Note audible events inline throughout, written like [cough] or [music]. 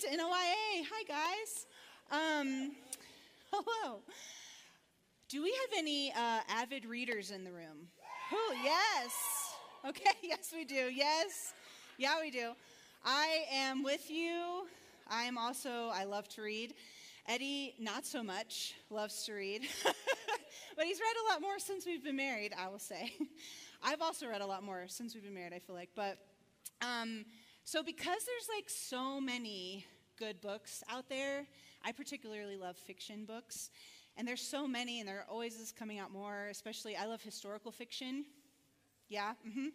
to NOIA. Hi, guys. Um, [laughs] hello. Do we have any uh, avid readers in the room? Who? Yes. Okay, [laughs] yes, we do. Yes. Yeah, we do. I am with you. I am also, I love to read. Eddie, not so much, loves to read. [laughs] but he's read a lot more since we've been married, I will say. I've also read a lot more since we've been married, I feel like. But um, so, because there's like so many good books out there, I particularly love fiction books. And there's so many, and there are always is coming out more, especially I love historical fiction. Yeah, mm-hmm.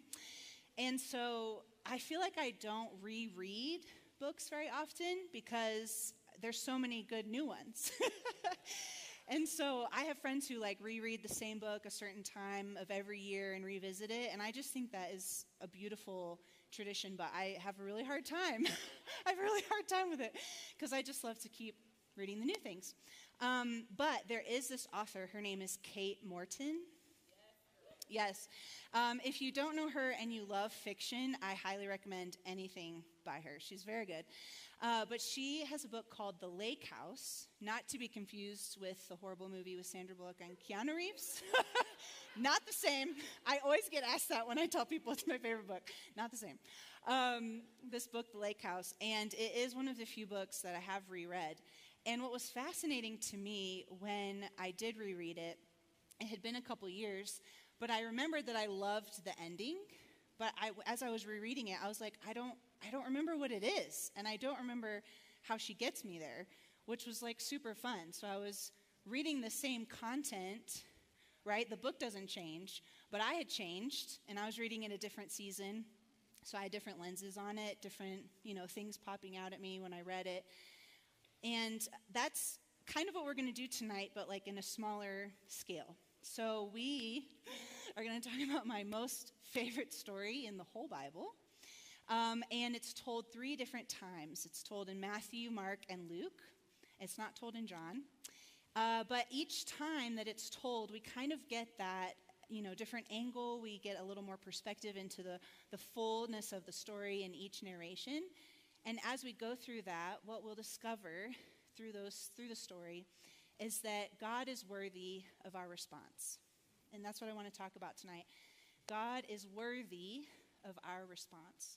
And so I feel like I don't reread books very often because there's so many good new ones. [laughs] and so I have friends who like reread the same book a certain time of every year and revisit it. And I just think that is a beautiful tradition, but I have a really hard time. [laughs] I have a really hard time with it because I just love to keep reading the new things. Um, but there is this author, her name is Kate Morton. Yes. Um, if you don't know her and you love fiction, I highly recommend anything by her. She's very good. Uh, but she has a book called The Lake House, not to be confused with the horrible movie with Sandra Bullock and Keanu Reeves. [laughs] not the same. I always get asked that when I tell people it's my favorite book. Not the same. Um, this book, The Lake House, and it is one of the few books that I have reread. And what was fascinating to me when I did reread it, it had been a couple years, but I remembered that I loved the ending. But I, as I was rereading it, I was like, I don't, I don't remember what it is, and I don't remember how she gets me there, which was like super fun. So I was reading the same content, right? The book doesn't change, but I had changed, and I was reading it a different season. So I had different lenses on it, different, you know, things popping out at me when I read it. And that's kind of what we're going to do tonight, but like in a smaller scale. So, we are going to talk [laughs] about my most favorite story in the whole Bible. Um, and it's told three different times. It's told in Matthew, Mark, and Luke. It's not told in John. Uh, but each time that it's told, we kind of get that you know different angle we get a little more perspective into the, the fullness of the story in each narration and as we go through that what we'll discover through those through the story is that God is worthy of our response. And that's what I want to talk about tonight. God is worthy of our response.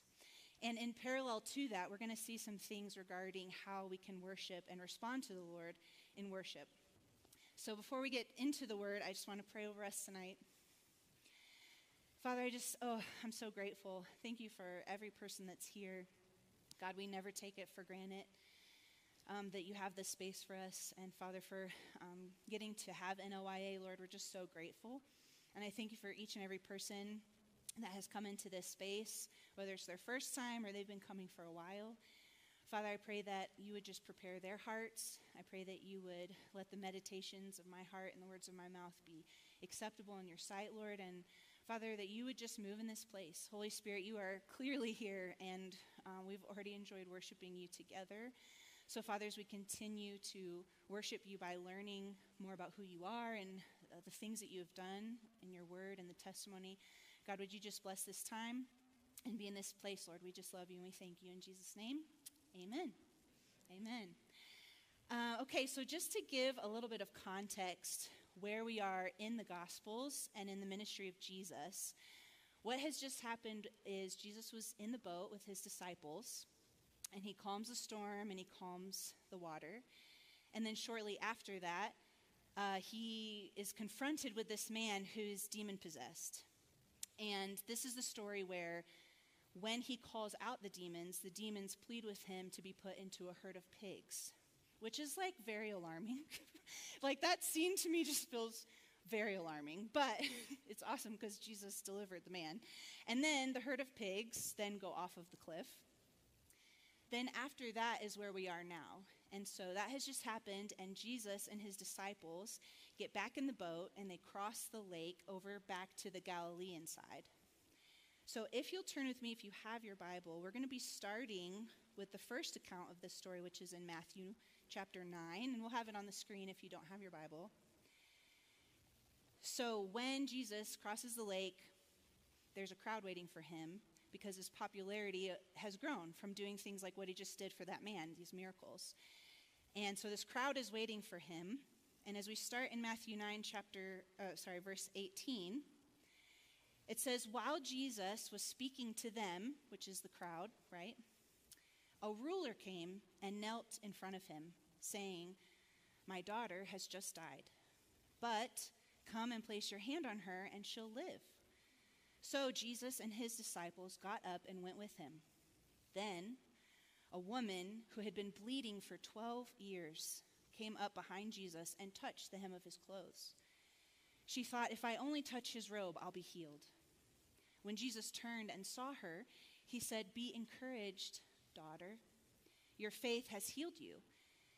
And in parallel to that, we're going to see some things regarding how we can worship and respond to the Lord in worship. So before we get into the word, I just want to pray over us tonight. Father, I just, oh, I'm so grateful. Thank you for every person that's here. God, we never take it for granted um, that you have this space for us. And Father, for um, getting to have NOIA, Lord, we're just so grateful. And I thank you for each and every person that has come into this space, whether it's their first time or they've been coming for a while. Father, I pray that you would just prepare their hearts. I pray that you would let the meditations of my heart and the words of my mouth be acceptable in your sight, Lord. And Father, that you would just move in this place. Holy Spirit, you are clearly here, and uh, we've already enjoyed worshiping you together. So, Father, as we continue to worship you by learning more about who you are and uh, the things that you have done in your word and the testimony, God, would you just bless this time and be in this place, Lord? We just love you and we thank you in Jesus' name. Amen. Amen. Uh, okay, so just to give a little bit of context where we are in the Gospels and in the ministry of Jesus, what has just happened is Jesus was in the boat with his disciples and he calms the storm and he calms the water. And then shortly after that, uh, he is confronted with this man who's demon possessed. And this is the story where when he calls out the demons, the demons plead with him to be put into a herd of pigs, which is like very alarming. [laughs] like that scene to me just feels very alarming, but [laughs] it's awesome because Jesus delivered the man. And then the herd of pigs then go off of the cliff then after that is where we are now. And so that has just happened, and Jesus and his disciples get back in the boat and they cross the lake over back to the Galilean side. So if you'll turn with me, if you have your Bible, we're going to be starting with the first account of this story, which is in Matthew chapter 9, and we'll have it on the screen if you don't have your Bible. So when Jesus crosses the lake, there's a crowd waiting for him because his popularity uh, has grown from doing things like what he just did for that man, these miracles. And so this crowd is waiting for him. And as we start in Matthew 9, chapter, uh, sorry, verse 18, it says, While Jesus was speaking to them, which is the crowd, right? A ruler came and knelt in front of him, saying, My daughter has just died, but come and place your hand on her, and she'll live. So Jesus and his disciples got up and went with him. Then a woman who had been bleeding for 12 years came up behind Jesus and touched the hem of his clothes. She thought, If I only touch his robe, I'll be healed. When Jesus turned and saw her, he said, Be encouraged, daughter. Your faith has healed you.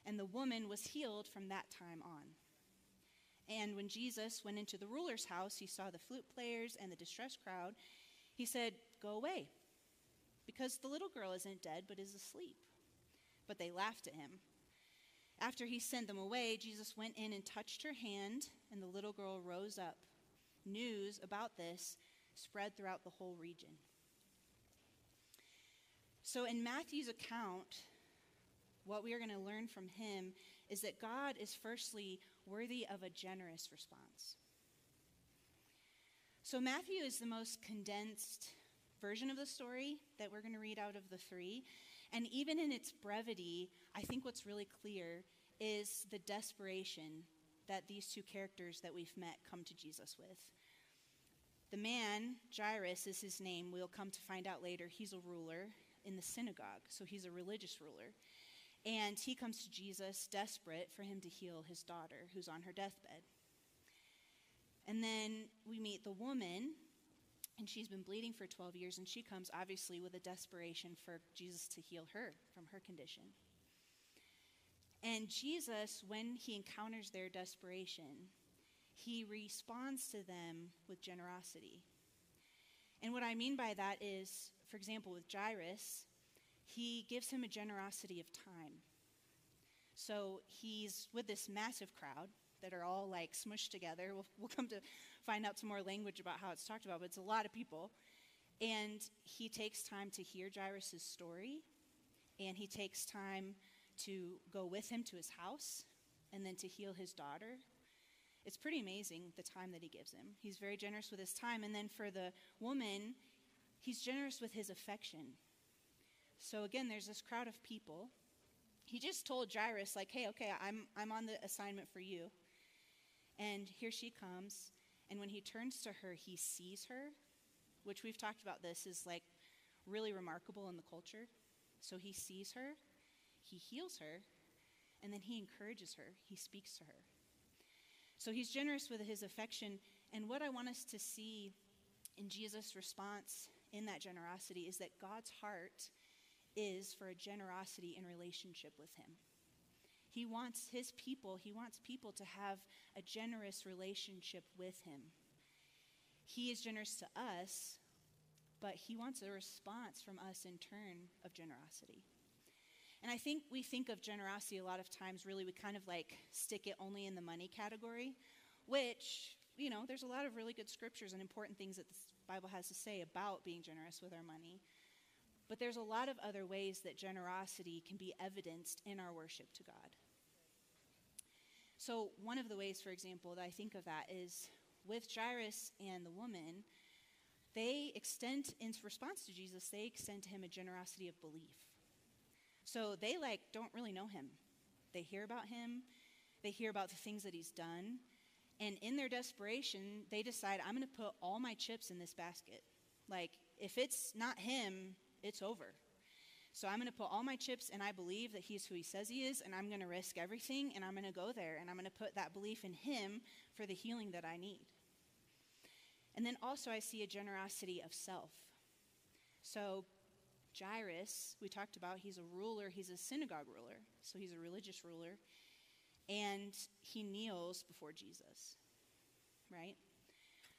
And the woman was healed from that time on. And when Jesus went into the ruler's house, he saw the flute players and the distressed crowd. He said, Go away, because the little girl isn't dead, but is asleep. But they laughed at him. After he sent them away, Jesus went in and touched her hand, and the little girl rose up. News about this spread throughout the whole region. So, in Matthew's account, what we are going to learn from him is that God is firstly worthy of a generous response. So, Matthew is the most condensed version of the story that we're going to read out of the three. And even in its brevity, I think what's really clear is the desperation that these two characters that we've met come to Jesus with. The man, Jairus is his name, we'll come to find out later. He's a ruler in the synagogue, so he's a religious ruler. And he comes to Jesus desperate for him to heal his daughter who's on her deathbed. And then we meet the woman, and she's been bleeding for 12 years, and she comes obviously with a desperation for Jesus to heal her from her condition. And Jesus, when he encounters their desperation, he responds to them with generosity. And what I mean by that is, for example, with Jairus, he gives him a generosity of time. So he's with this massive crowd that are all like smushed together. We'll, [laughs] we'll come to find out some more language about how it's talked about, but it's a lot of people. And he takes time to hear Jairus' story, and he takes time to go with him to his house and then to heal his daughter. It's pretty amazing the time that he gives him. He's very generous with his time. And then for the woman, he's generous with his affection. So again, there's this crowd of people. He just told Jairus, like, hey, okay, I'm, I'm on the assignment for you. And here she comes. And when he turns to her, he sees her, which we've talked about this is like really remarkable in the culture. So he sees her, he heals her, and then he encourages her, he speaks to her. So he's generous with his affection. And what I want us to see in Jesus' response in that generosity is that God's heart is for a generosity in relationship with Him. He wants His people, He wants people to have a generous relationship with Him. He is generous to us, but He wants a response from us in turn of generosity. And I think we think of generosity a lot of times, really, we kind of like stick it only in the money category, which, you know, there's a lot of really good scriptures and important things that the Bible has to say about being generous with our money. But there's a lot of other ways that generosity can be evidenced in our worship to God. So, one of the ways, for example, that I think of that is with Jairus and the woman, they extend, in response to Jesus, they extend to him a generosity of belief. So they like don't really know him. They hear about him, they hear about the things that he's done, and in their desperation, they decide, I'm going to put all my chips in this basket. Like, if it's not him, it's over. So I'm going to put all my chips, and I believe that he's who he says he is, and I'm going to risk everything, and I'm going to go there, and I'm going to put that belief in him for the healing that I need. And then also, I see a generosity of self. So, Jairus, we talked about, he's a ruler, he's a synagogue ruler, so he's a religious ruler, and he kneels before Jesus, right?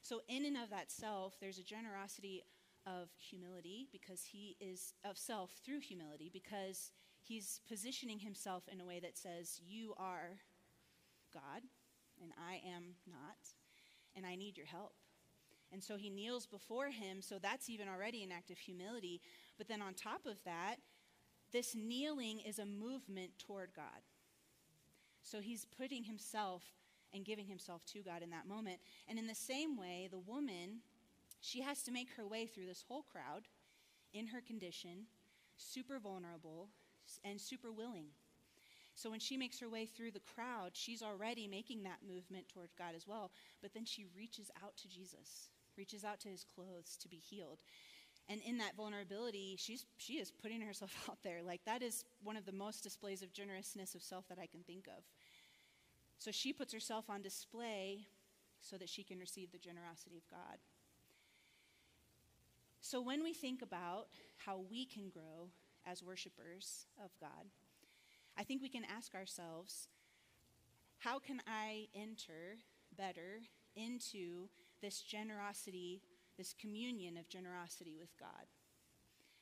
So, in and of that self, there's a generosity of humility because he is of self through humility because he's positioning himself in a way that says, You are God, and I am not, and I need your help. And so he kneels before him, so that's even already an act of humility. But then on top of that, this kneeling is a movement toward God. So he's putting himself and giving himself to God in that moment. And in the same way, the woman, she has to make her way through this whole crowd in her condition, super vulnerable and super willing. So when she makes her way through the crowd, she's already making that movement toward God as well. But then she reaches out to Jesus, reaches out to his clothes to be healed. And in that vulnerability, she's, she is putting [laughs] herself out there. Like, that is one of the most displays of generousness of self that I can think of. So she puts herself on display so that she can receive the generosity of God. So when we think about how we can grow as worshipers of God, I think we can ask ourselves how can I enter better into this generosity, this communion of generosity with God?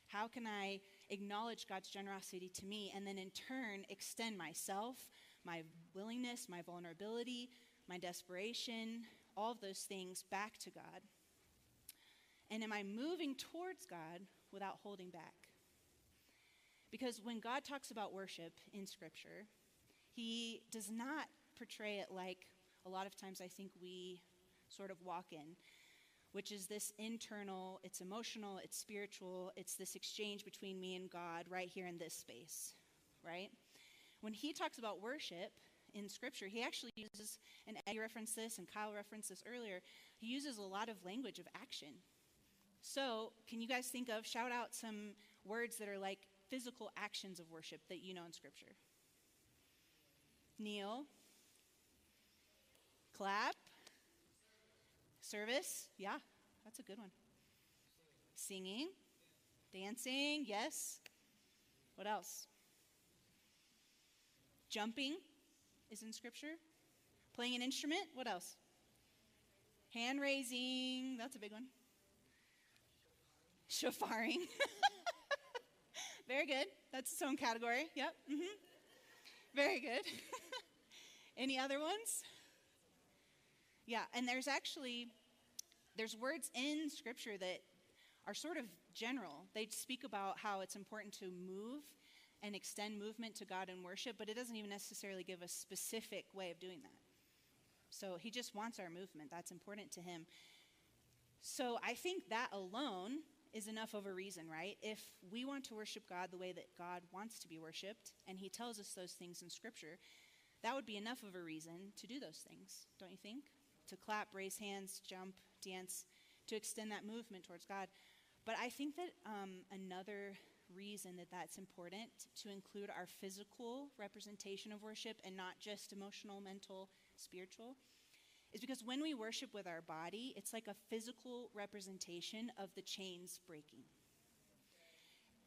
How can I acknowledge God's generosity to me and then in turn extend myself, my willingness, my vulnerability, my desperation, all of those things back to God? And am I moving towards God without holding back? Because when God talks about worship in Scripture, he does not portray it like a lot of times I think we sort of walk in, which is this internal, it's emotional, it's spiritual, it's this exchange between me and God right here in this space, right? When he talks about worship in Scripture, he actually uses, and Eddie referenced this, and Kyle referenced this earlier, he uses a lot of language of action. So, can you guys think of, shout out some words that are like physical actions of worship that you know in Scripture? Kneel, clap, service. Yeah, that's a good one. Singing, dancing, yes. What else? Jumping is in Scripture. Playing an instrument, what else? Hand raising, that's a big one. Shofaring. [laughs] Very good. That's its own category. Yep. Mm-hmm. Very good. [laughs] Any other ones? Yeah, and there's actually there's words in scripture that are sort of general. They speak about how it's important to move and extend movement to God in worship, but it doesn't even necessarily give a specific way of doing that. So he just wants our movement. That's important to him. So I think that alone is enough of a reason, right? If we want to worship God the way that God wants to be worshiped, and He tells us those things in Scripture, that would be enough of a reason to do those things, don't you think? To clap, raise hands, jump, dance, to extend that movement towards God. But I think that um, another reason that that's important to include our physical representation of worship and not just emotional, mental, spiritual is because when we worship with our body, it's like a physical representation of the chains breaking.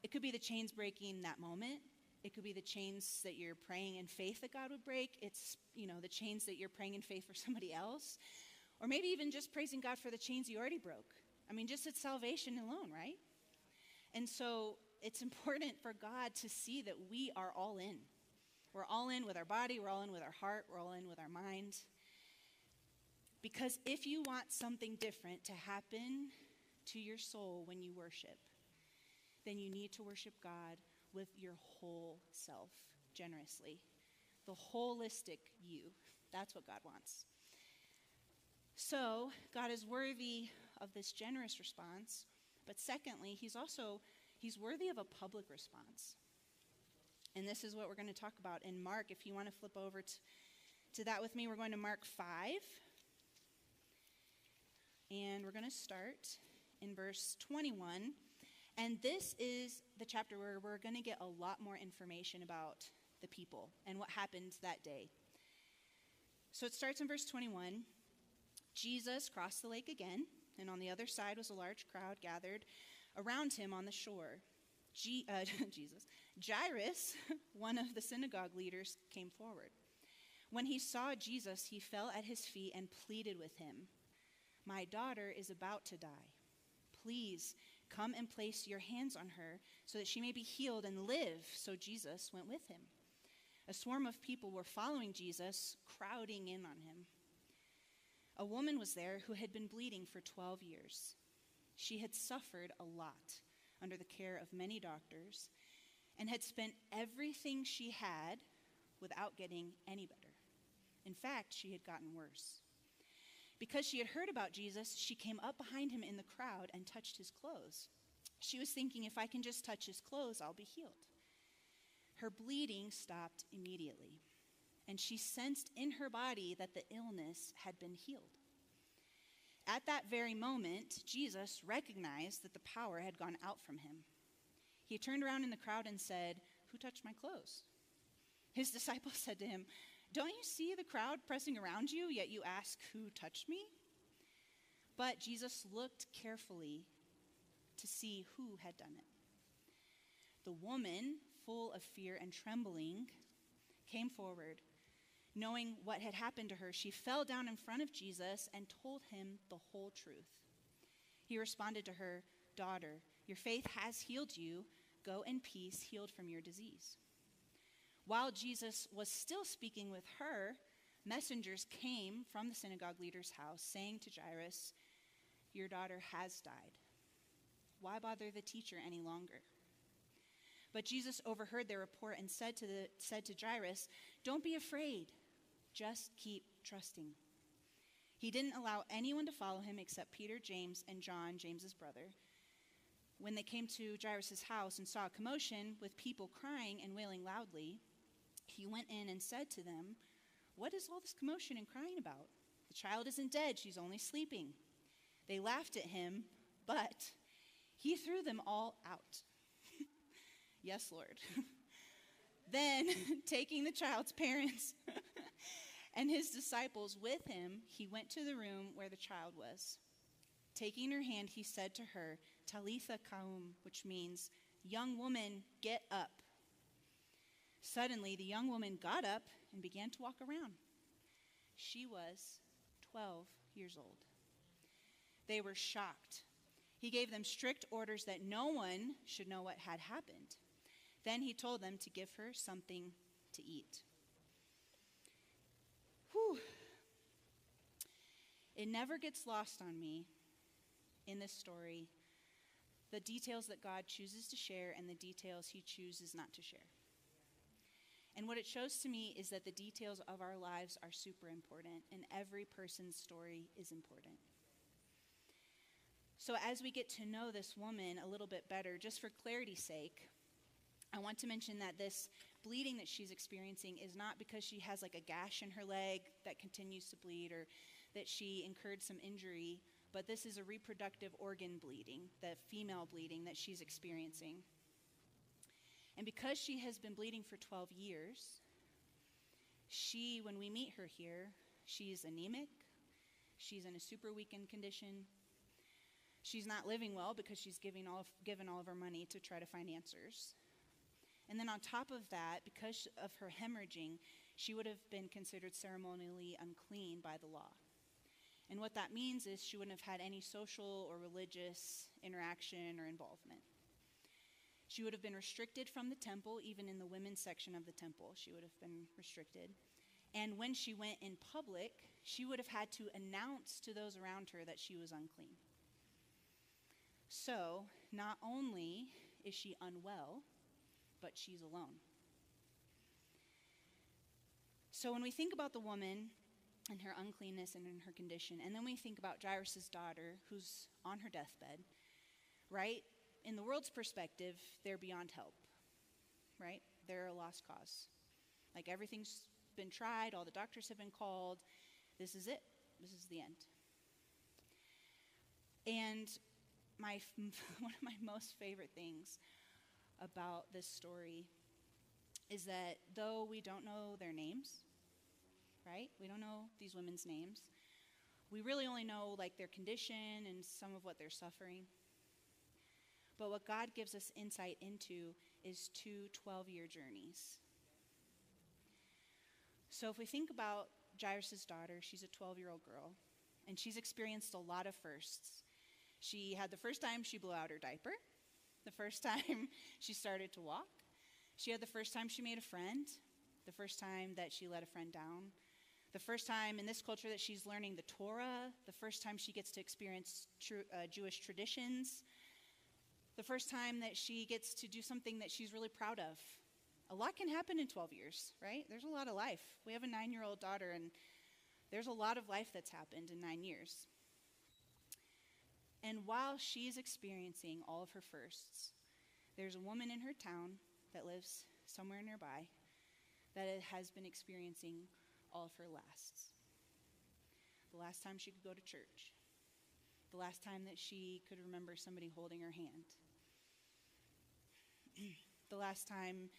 It could be the chains breaking that moment. It could be the chains that you're praying in faith that God would break. It's, you know, the chains that you're praying in faith for somebody else. Or maybe even just praising God for the chains you already broke. I mean, just at salvation alone, right? And so it's important for God to see that we are all in. We're all in with our body, we're all in with our heart, we're all in with our mind. Because if you want something different to happen to your soul when you worship, then you need to worship God with your whole self generously. The holistic you. That's what God wants. So, God is worthy of this generous response, but secondly, he's also he's worthy of a public response. And this is what we're going to talk about in Mark. If you want to flip over to, to that with me, we're going to Mark 5 and we're going to start in verse 21. And this is the chapter where we're going to get a lot more information about the people and what happened that day. So it starts in verse 21. Jesus crossed the lake again, and on the other side was a large crowd gathered around him on the shore. G- [laughs] uh, Jesus. Jairus, [laughs] one of the synagogue leaders, came forward. When he saw Jesus, he fell at his feet and pleaded with him. My daughter is about to die. Please come and place your hands on her so that she may be healed and live. So Jesus went with him. A swarm of people were following Jesus, crowding in on him. A woman was there who had been bleeding for 12 years. She had suffered a lot under the care of many doctors and had spent everything she had without getting any better. In fact, she had gotten worse. Because she had heard about Jesus, she came up behind him in the crowd and touched his clothes. She was thinking, if I can just touch his clothes, I'll be healed. Her bleeding stopped immediately, and she sensed in her body that the illness had been healed. At that very moment, Jesus recognized that the power had gone out from him. He turned around in the crowd and said, Who touched my clothes? His [laughs] disciples said to him, Don't you see the crowd pressing around you, yet you ask, Who touched me? But Jesus looked carefully to see who had done it. The woman, full of fear and trembling, came forward. Knowing what had happened to her, she fell down in front of Jesus and told him the whole truth. He responded to her, Daughter, your faith has healed you. Go in peace, healed from your disease. While Jesus was still speaking with her, messengers came from the synagogue leader's house saying to Jairus, Your daughter has died. Why bother the teacher any longer? But Jesus overheard their report and said to, the, said to Jairus, Don't be afraid, just keep trusting. He didn't allow anyone to follow him except Peter, James, and John, James's brother. When they came to Jairus' house and saw a commotion with people crying and wailing loudly, he went in and said to them, What is all this commotion and crying about? The child isn't dead, she's only sleeping. They laughed at him, but he threw them all out. [laughs] yes, Lord. [laughs] then, [laughs] taking the child's parents and his disciples with him, he went to the room where the child was. Taking her hand, he said to her, Talitha Koum, which means, Young woman, get up. Suddenly, the young woman got up and began to walk around. She was 12 years old. They were shocked. He gave them strict orders that no one should know what had happened. Then he told them to give her something to eat. Whew. It never gets lost on me in this story the details that God chooses to share and the details he chooses not to share. And what it shows to me is that the details of our lives are super important, and every person's story is important. So, as we get to know this woman a little bit better, just for clarity's sake, I want to mention that this bleeding that she's experiencing is not because she has like a gash in her leg that continues to bleed or that she incurred some injury, but this is a reproductive organ bleeding, the female bleeding that she's experiencing. And because she has been bleeding for 12 years, she, when we meet her here, she's anemic, she's in a super weakened condition. She's not living well because she's giving all of, given all of her money to try to find answers. And then on top of that, because of her hemorrhaging, she would have been considered ceremonially unclean by the law. And what that means is she wouldn't have had any social or religious interaction or involvement. She would have been restricted from the temple, even in the women's section of the temple, she would have been restricted. And when she went in public, she would have had to announce to those around her that she was unclean. So, not only is she unwell, but she's alone. So, when we think about the woman and her uncleanness and in her condition, and then we think about Jairus' daughter who's on her deathbed, right? In the world's perspective, they're beyond help, right? They're a lost cause. Like everything's been tried, all the doctors have been called. This is it. This is the end. And my [laughs] one of my most favorite things about this story is that though we don't know their names, right? We don't know these women's names. We really only know like their condition and some of what they're suffering. But what God gives us insight into is two 12 year journeys. So if we think about Jairus' daughter, she's a 12 year old girl, and she's experienced a lot of firsts. She had the first time she blew out her diaper, the first [laughs] time she started to walk, she had the first time she made a friend, the first time that she let a friend down, the first time in this culture that she's learning the Torah, the first time she gets to experience true, uh, Jewish traditions, the first time that she gets to do something that she's really proud of. A lot can happen in 12 years, right? There's a lot of life. We have a nine year old daughter, and there's a lot of life that's happened in nine years. And while she's experiencing all of her firsts, there's a woman in her town that lives somewhere nearby that has been experiencing all of her lasts. The last time she could go to church, the last time that she could remember somebody holding her hand, [clears throat] the last time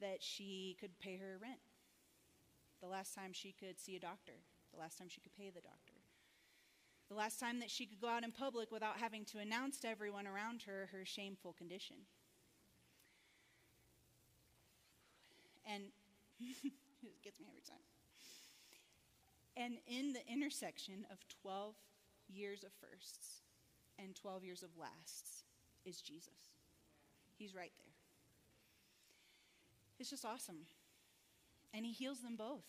that she could pay her rent, the last time she could see a doctor, the last time she could pay the doctor. The last time that she could go out in public without having to announce to everyone around her her shameful condition. And [laughs] it gets me every time. And in the intersection of 12 years of firsts and 12 years of lasts is Jesus. He's right there. It's just awesome. And he heals them both.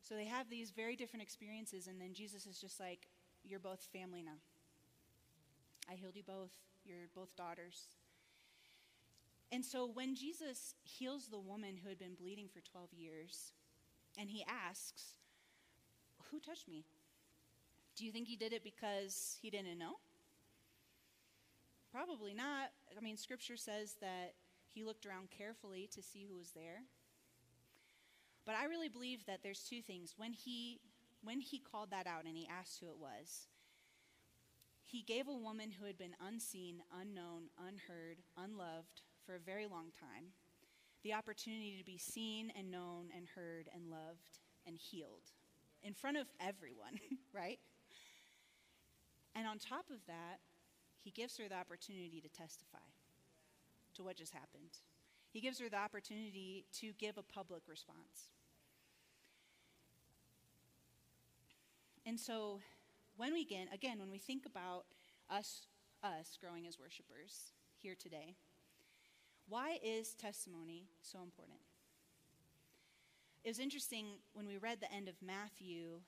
So they have these very different experiences, and then Jesus is just like, You're both family now. I healed you both. You're both daughters. And so when Jesus heals the woman who had been bleeding for 12 years, and he asks, Who touched me? Do you think he did it because he didn't know? Probably not. I mean, scripture says that he looked around carefully to see who was there. But I really believe that there's two things. When he when he called that out and he asked who it was, he gave a woman who had been unseen, unknown, unheard, unloved for a very long time the opportunity to be seen and known and heard and loved and healed in front of everyone, [laughs] right? And on top of that, he gives her the opportunity to testify to what just happened. He gives her the opportunity to give a public response. And so when we again, again, when we think about us, us growing as worshipers here today, why is testimony so important? It was interesting when we read the end of Matthew,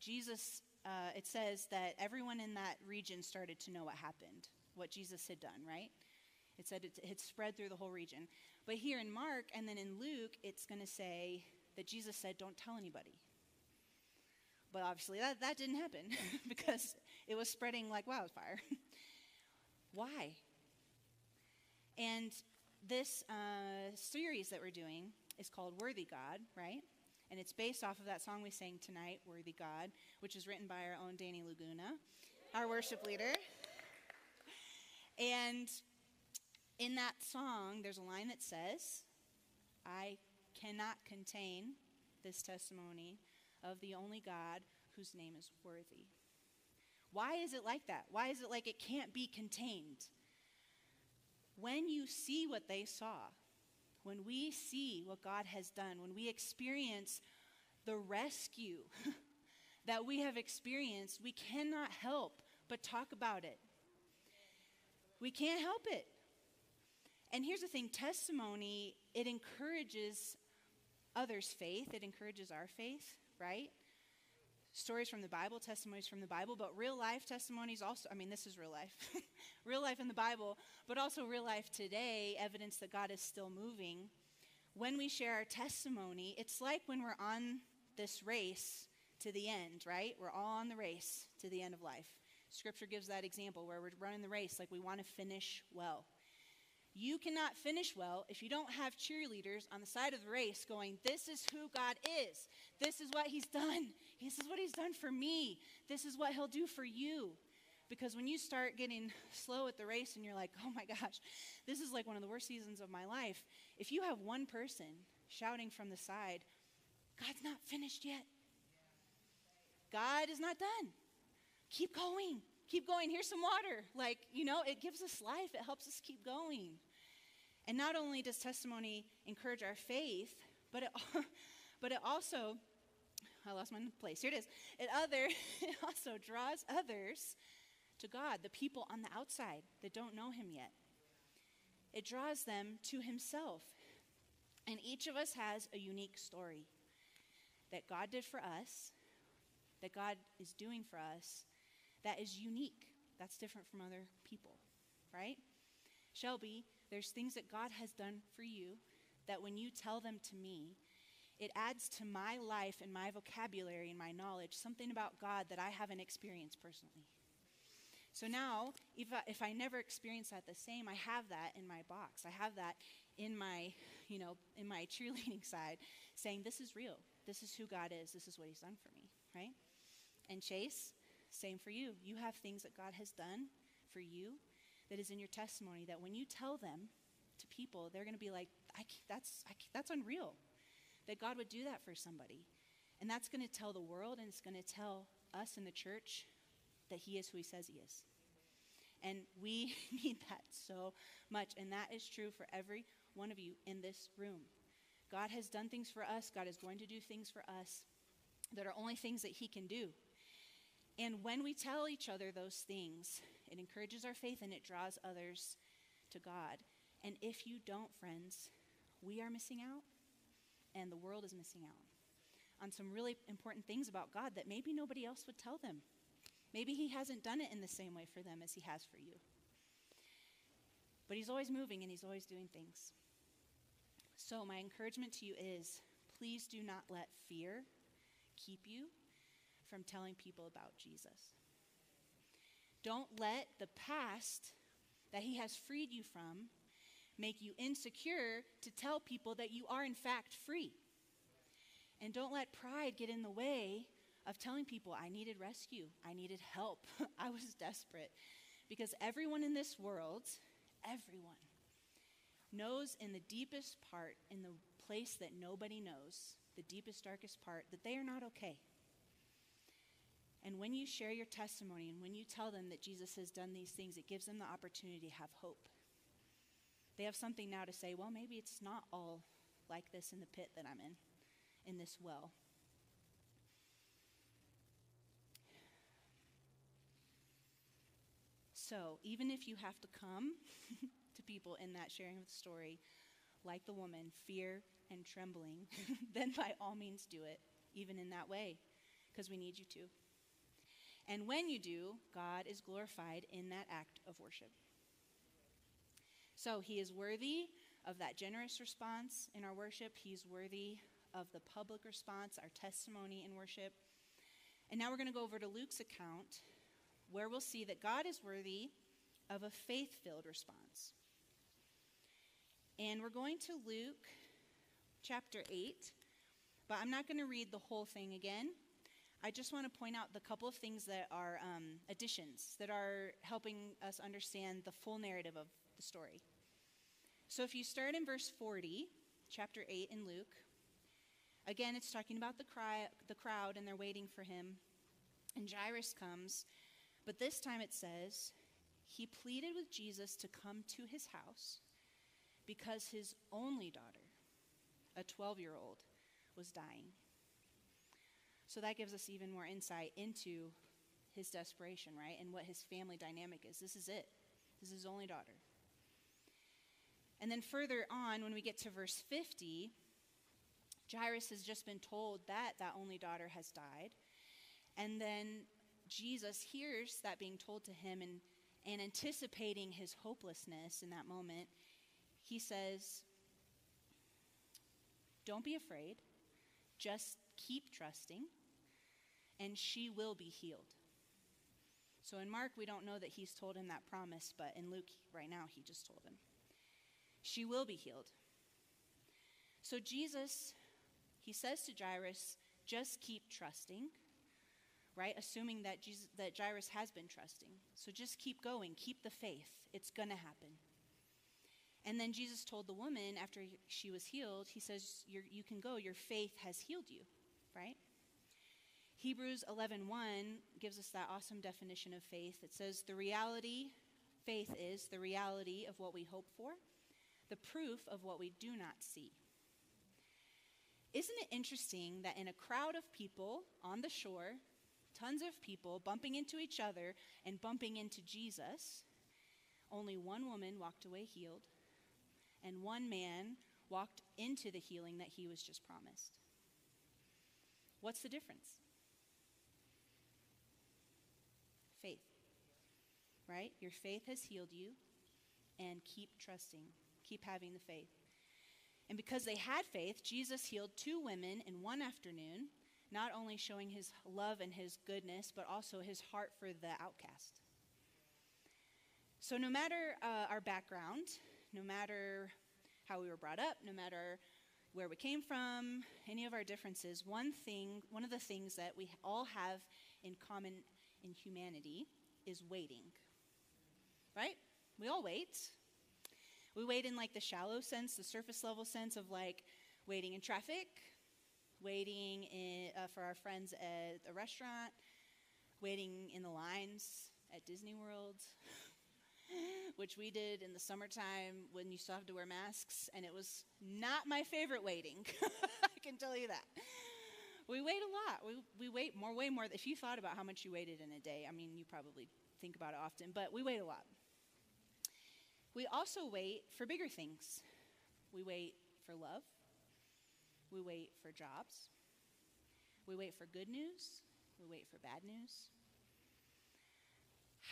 Jesus, uh, it says that everyone in that region started to know what happened, what Jesus had done, right? It said it had spread through the whole region. But here in Mark and then in Luke, it's going to say that Jesus said, Don't tell anybody. But obviously, that, that didn't happen [laughs] because it was spreading like wildfire. [laughs] Why? And this uh, series that we're doing is called Worthy God, right? And it's based off of that song we sang tonight, Worthy God, which is written by our own Danny Laguna, our worship leader. And in that song, there's a line that says, I cannot contain this testimony of the only God whose name is worthy. Why is it like that? Why is it like it can't be contained? When you see what they saw, when we see what God has done, when we experience the rescue [laughs] that we have experienced, we cannot help but talk about it. We can't help it. And here's the thing testimony, it encourages others' faith, it encourages our faith, right? Stories from the Bible, testimonies from the Bible, but real life testimonies also. I mean, this is real life. [laughs] real life in the Bible, but also real life today, evidence that God is still moving. When we share our testimony, it's like when we're on this race to the end, right? We're all on the race to the end of life. Scripture gives that example where we're running the race like we want to finish well. You cannot finish well if you don't have cheerleaders on the side of the race going, This is who God is. This is what He's [laughs] done. This is what He's done for me. This is what He'll do for you. Because when you start getting slow at the race and you're like, Oh my gosh, this is like one of the worst seasons of my life, if you have one person shouting from the side, God's not finished yet. God is not done. Keep going keep going. Here's some water. Like, you know, it gives us life, it helps us keep going. And not only does testimony encourage our faith, but it, [laughs] but it also, I lost my place. Here it is. It other, [laughs] it also draws others to God, the people on the outside that don't know Him yet. It draws them to Himself. And each of us has a unique story. that God did for us, that God is doing for us, that is unique. That's different from other people, right? Shelby, there's things that God has done for you that when you tell them to me, it adds to my life and my vocabulary and my knowledge something about God that I haven't experienced personally. So now, if I, if I never experience that the same, I have that in my box. I have that in my, you know, in my [laughs] cheerleading side, saying this is real. This is who God is. This is what He's done for me, right? And Chase, same for you. You have things that God has done for you that is in your testimony that when you tell them to people, they're going to be like, that's, I that's unreal that God would do that for somebody. And that's going to tell the world and it's going to tell us in the church that He is who He says He is. And we [laughs] need that so much. And that is true for every one of you in this room. God has done things for us, God is going to do things for us that are only things that He can do. And when we tell each other those things, it encourages our faith and it draws others to God. And if you don't, friends, we are missing out and the world is missing out on some really important things about God that maybe nobody else would tell them. Maybe He hasn't done it in the same way for them as He has for you. But He's always moving and He's always doing things. So, my encouragement to you is please do not let fear keep you from telling people about Jesus. Don't let the past that He has freed you from make you insecure to tell people that you are, in fact, free. And don't let pride get in the way of telling people I needed rescue, I needed help, [laughs] I was desperate. Because everyone in this world, everyone, knows in the deepest part, in the place that nobody knows, the deepest, darkest part, that they are not okay. And when you share your testimony and when you tell them that Jesus has done these things, it gives them the opportunity to have hope. They have something now to say, well, maybe it's not all like this in the pit that I'm in, in this well. So, even if you have to come [laughs] to people in that sharing of the story, like the woman, fear and trembling, [laughs] then by all means do it, even in that way, because we need you to. And when you do, God is glorified in that act of worship. So he is worthy of that generous response in our worship. He's worthy of the public response, our testimony in worship. And now we're going to go over to Luke's account, where we'll see that God is worthy of a faith filled response. And we're going to Luke chapter 8, but I'm not going to read the whole thing again. I just want to point out the couple of things that are um, additions that are helping us understand the full narrative of the story. So if you start in verse 40, chapter 8 in Luke, again, it's talking about the, cry, the crowd and they're waiting for him. And Jairus comes, but this time it says, he pleaded with Jesus to come to his house because his only daughter, a 12 year old, was dying. So that gives us even more insight into his desperation, right? And what his family dynamic is. This is it. This is his only daughter. And then further on, when we get to verse 50, Jairus has just been told that that only daughter has died. And then Jesus hears that being told to him and, and anticipating his hopelessness in that moment, he says, Don't be afraid, just keep trusting and she will be healed. So in Mark, we don't know that he's told him that promise, but in Luke, right now, he just told him. She will be healed. So Jesus, he says to Jairus, just keep trusting, right? Assuming that, Jesus, that Jairus has been trusting. So just keep going, keep the faith. It's going to happen. And then Jesus told the woman after she was healed, he says, You can go, your faith has healed you, right? Hebrews 11:1 gives us that awesome definition of faith. It says the reality faith is the reality of what we hope for, the proof of what we do not see. Isn't it interesting that in a crowd of people on the shore, tons of people bumping into each other and bumping into Jesus, only one woman walked away healed, and one man walked into the healing that he was just promised? What's the difference? Faith. Right? Your faith has healed you, and keep trusting, keep having the faith. And because they had faith, Jesus healed two women in one afternoon, not only showing his love and his goodness, but also his heart for the outcast. So, no matter uh, our background, no matter how we were brought up, no matter where we came from, any of our differences, one thing, one of the things that we all have in common in humanity is waiting. Right? We all wait. We wait in like the shallow sense, the surface level sense of like waiting in traffic, waiting in, uh, for our friends at a restaurant, waiting in the lines at Disney World, [laughs] which we did in the summertime when you still have to wear masks, and it was not my favorite waiting. [laughs] I can tell you that. We wait a lot. We, we wait more, way more. If you thought about how much you waited in a day, I mean, you probably think about it often, but we wait a lot. We also wait for bigger things. We wait for love. We wait for jobs. We wait for good news. We wait for bad news.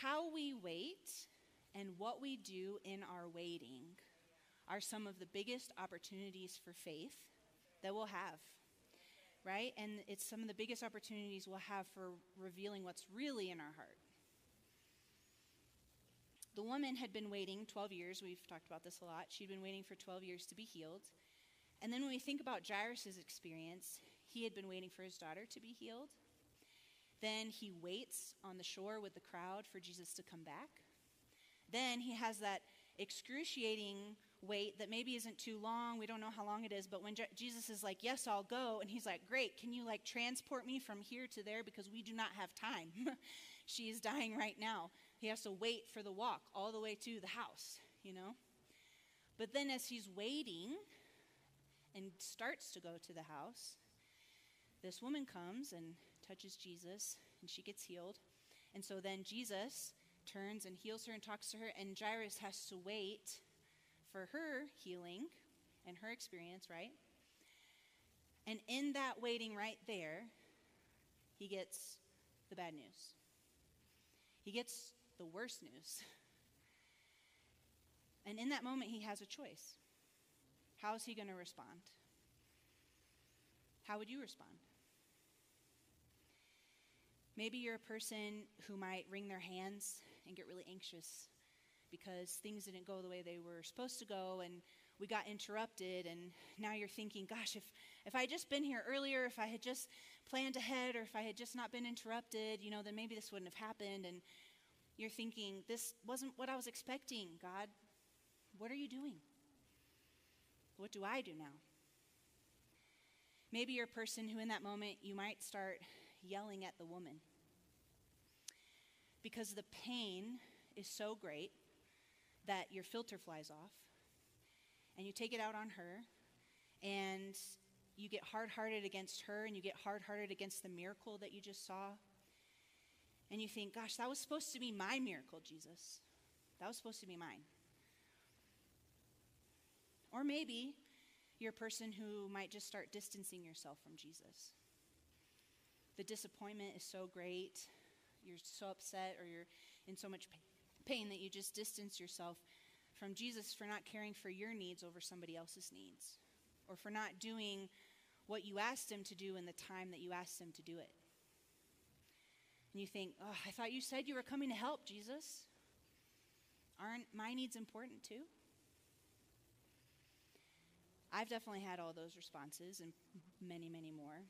How we wait and what we do in our waiting are some of the biggest opportunities for faith that we'll have, right? And it's some of the biggest opportunities we'll have for revealing what's really in our heart. The woman had been waiting 12 years. We've talked about this a lot. She'd been waiting for 12 years to be healed. And then when we think about Jairus' experience, he had been waiting for his daughter to be healed. Then he waits on the shore with the crowd for Jesus to come back. Then he has that excruciating wait that maybe isn't too long. We don't know how long it is, but when Je- Jesus is like, "Yes, I'll go." And he's like, "Great. Can you like transport me from here to there because we do not have time. [laughs] she is dying right now." He has to wait for the walk all the way to the house, you know? But then as he's waiting and starts to go to the house, this woman comes and touches Jesus and she gets healed. And so then Jesus turns and heals her and talks to her, and Jairus has to wait for her healing and her experience, right? And in that waiting right there, he gets the bad news. He gets the worst news. And in that moment, he has a choice. How is he going to respond? How would you respond? Maybe you're a person who might wring their hands and get really anxious because things didn't go the way they were supposed to go and we got interrupted and now you're thinking gosh if if i had just been here earlier if i had just planned ahead or if i had just not been interrupted you know then maybe this wouldn't have happened and you're thinking this wasn't what i was expecting god. What are you doing? What do i do now? Maybe you're a person who in that moment you might start yelling at the woman. Because the pain is so great that your filter flies off and you take it out on her and you get hard hearted against her and you get hard hearted against the miracle that you just saw. And you think, gosh, that was supposed to be my miracle, Jesus. That was supposed to be mine. Or maybe you're a person who might just start distancing yourself from Jesus. The disappointment is so great, you're so upset, or you're in so much pain that you just distance yourself from Jesus for not caring for your needs over somebody else's needs, or for not doing what you asked him to do in the time that you asked him to do it. And you think, oh, I thought you said you were coming to help, Jesus. Aren't my needs important too? I've definitely had all those responses and many, many more.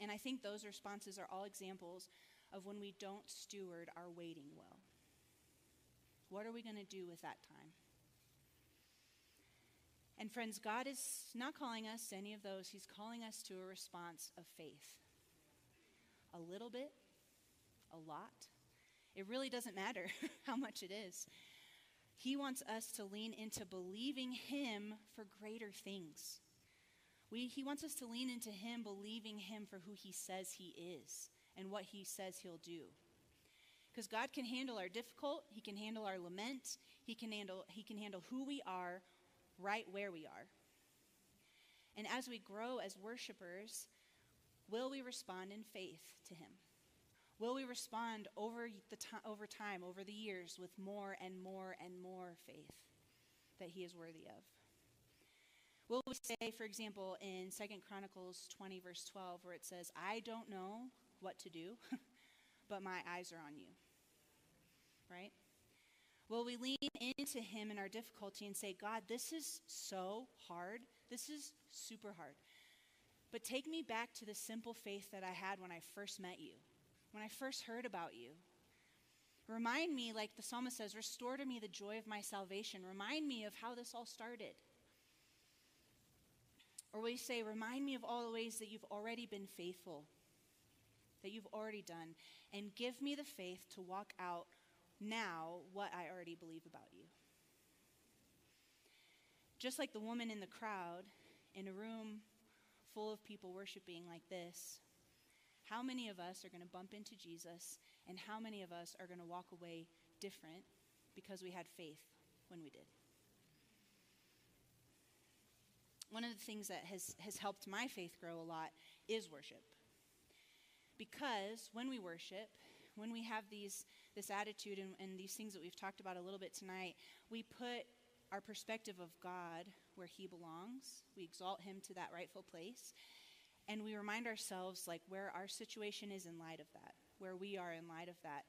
And I think those responses are all examples of when we don't steward our waiting well. What are we going to do with that time? And friends, God is not calling us any of those. He's calling us to a response of faith. A little bit, a lot. It really doesn't matter [laughs] how much it is. He wants us to lean into believing Him for greater things. We, he wants us to lean into Him, believing Him for who He says He is and what He says He'll do. Because God can handle our difficult, He can handle our lament, He can handle, he can handle who we are right where we are. And as we grow as worshipers, will we respond in faith to him? Will we respond over, the to- over time, over the years, with more and more and more faith that he is worthy of? Will we say, for example, in Second Chronicles 20, verse 12, where it says, I don't know what to do, [laughs] but my eyes are on you? Right? Will we lean into him in our difficulty and say, God, this is so hard. This is super hard. But take me back to the simple faith that I had when I first met you, when I first heard about you. Remind me, like the psalmist says, restore to me the joy of my salvation. Remind me of how this all started. Or will you say, remind me of all the ways that you've already been faithful, that you've already done, and give me the faith to walk out now what I already believe about you. Just like the woman in the crowd, in a room full of people worshiping like this, how many of us are going to bump into Jesus, and how many of us are going to walk away different because we had faith when we did? One of the things that has, has helped my faith grow a lot is worship. Because when we worship, when we have these, this attitude and, and these things that we've talked about a little bit tonight, we put our perspective of God where He belongs. We exalt Him to that rightful place. And we remind ourselves, like, where our situation is in light of that, where we are in light of that.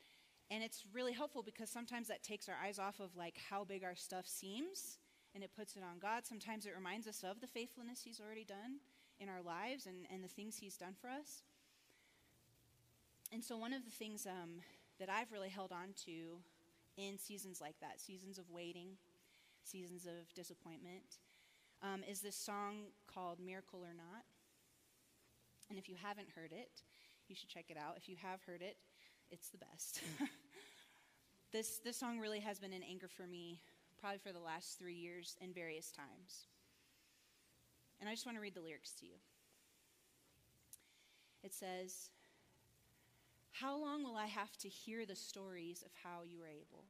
And it's really helpful because sometimes that takes our eyes off of, like, how big our stuff seems and it puts it on God. Sometimes it reminds us of the faithfulness He's already done in our lives and, and the things He's done for us. And so, one of the things um, that I've really held on to in seasons like that, seasons of waiting, seasons of disappointment, um, is this song called Miracle or Not. And if you haven't heard it, you should check it out. If you have heard it, it's the best. [laughs] this, this song really has been an anchor for me, probably for the last three years in various times. And I just want to read the lyrics to you. It says, how long will I have to hear the stories of how you were able?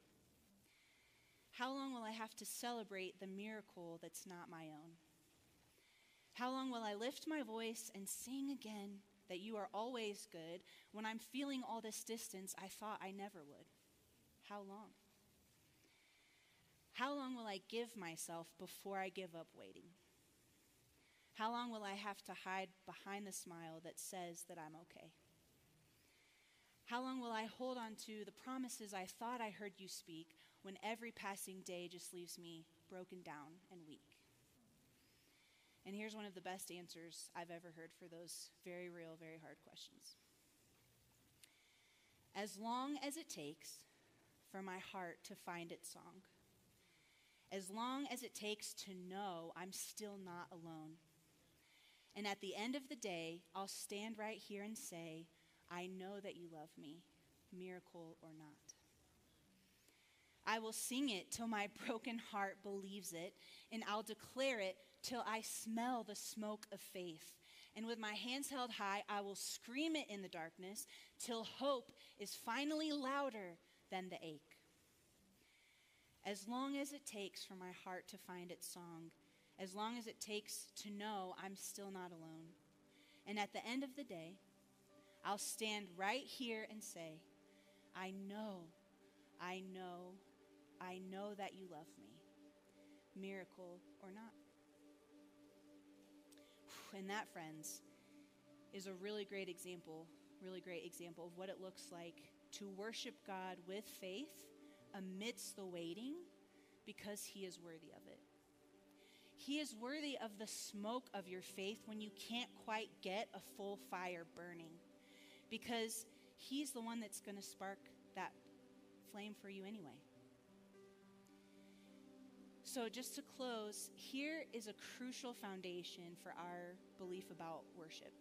How long will I have to celebrate the miracle that's not my own? How long will I lift my voice and sing again that you are always good when I'm feeling all this distance I thought I never would? How long? How long will I give myself before I give up waiting? How long will I have to hide behind the smile that says that I'm okay? How long will I hold on to the promises I thought I heard you speak when every passing day just leaves me broken down and weak? And here's one of the best answers I've ever heard for those very real, very hard questions. As long as it takes for my heart to find its song, as long as it takes to know I'm still not alone. And at the end of the day, I'll stand right here and say, I know that you love me, miracle or not. I will sing it till my [laughs] broken heart believes it, and I'll declare it till I smell the smoke of faith. And with my hands held high, I will scream it in the darkness till hope is finally louder than the ache. As long as it takes for my heart to find its song, as long as it takes to know I'm still not alone. And at the end of the day, I'll stand right here and say, I know, I know, I know that you love me, miracle or not. And that, friends, is a really great example, really great example of what it looks like to worship God with faith amidst the waiting because He is worthy of it. He is worthy of the smoke of your faith when you can't quite get a full fire burning because He's the one that's going to spark that flame for you anyway. So, just to close, here is a crucial foundation for our belief about worship.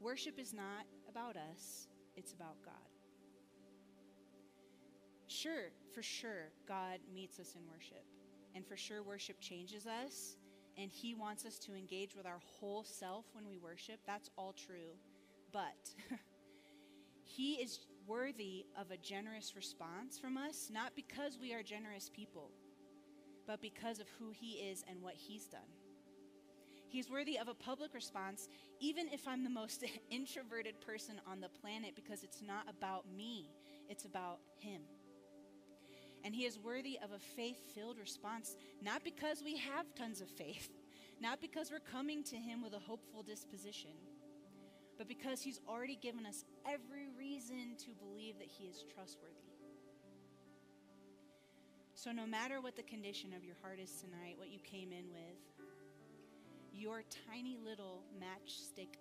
Worship is not about us, it's about God. Sure, for sure, God meets us in worship. And for sure, worship changes us. And He wants us to engage with our whole self when we worship. That's all true. But [laughs] He is worthy of a generous response from us, not because we are generous people, but because of who He is and what He's done. He's worthy of a public response, even if I'm the most [laughs] introverted person on the planet, because it's not about me, it's about Him. And He is worthy of a faith filled response, not because we have tons of faith, [laughs] not because we're coming to Him with a hopeful disposition, but because He's already given us every reason to believe that He is trustworthy. So, no matter what the condition of your heart is tonight, what you came in with, your tiny little matchstick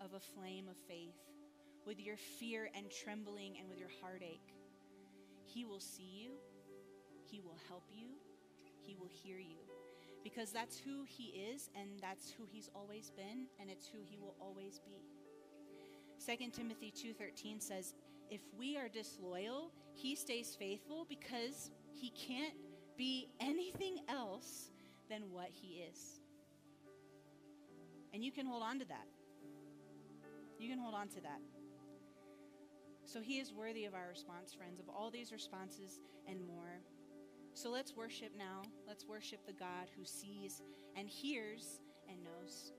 of a flame of faith, with your fear and trembling and with your heartache, He will see you, He will help you, He will hear you. Because that's who He is, and that's who He's always been, and it's who He will always be. 2 Timothy 2:13 says, "If we are disloyal, he stays faithful because he can't be anything else than what he is." And you can hold on to that. You can hold on to that. So he is worthy of our response, friends, of all these responses and more. So let's worship now. Let's worship the God who sees and hears and knows.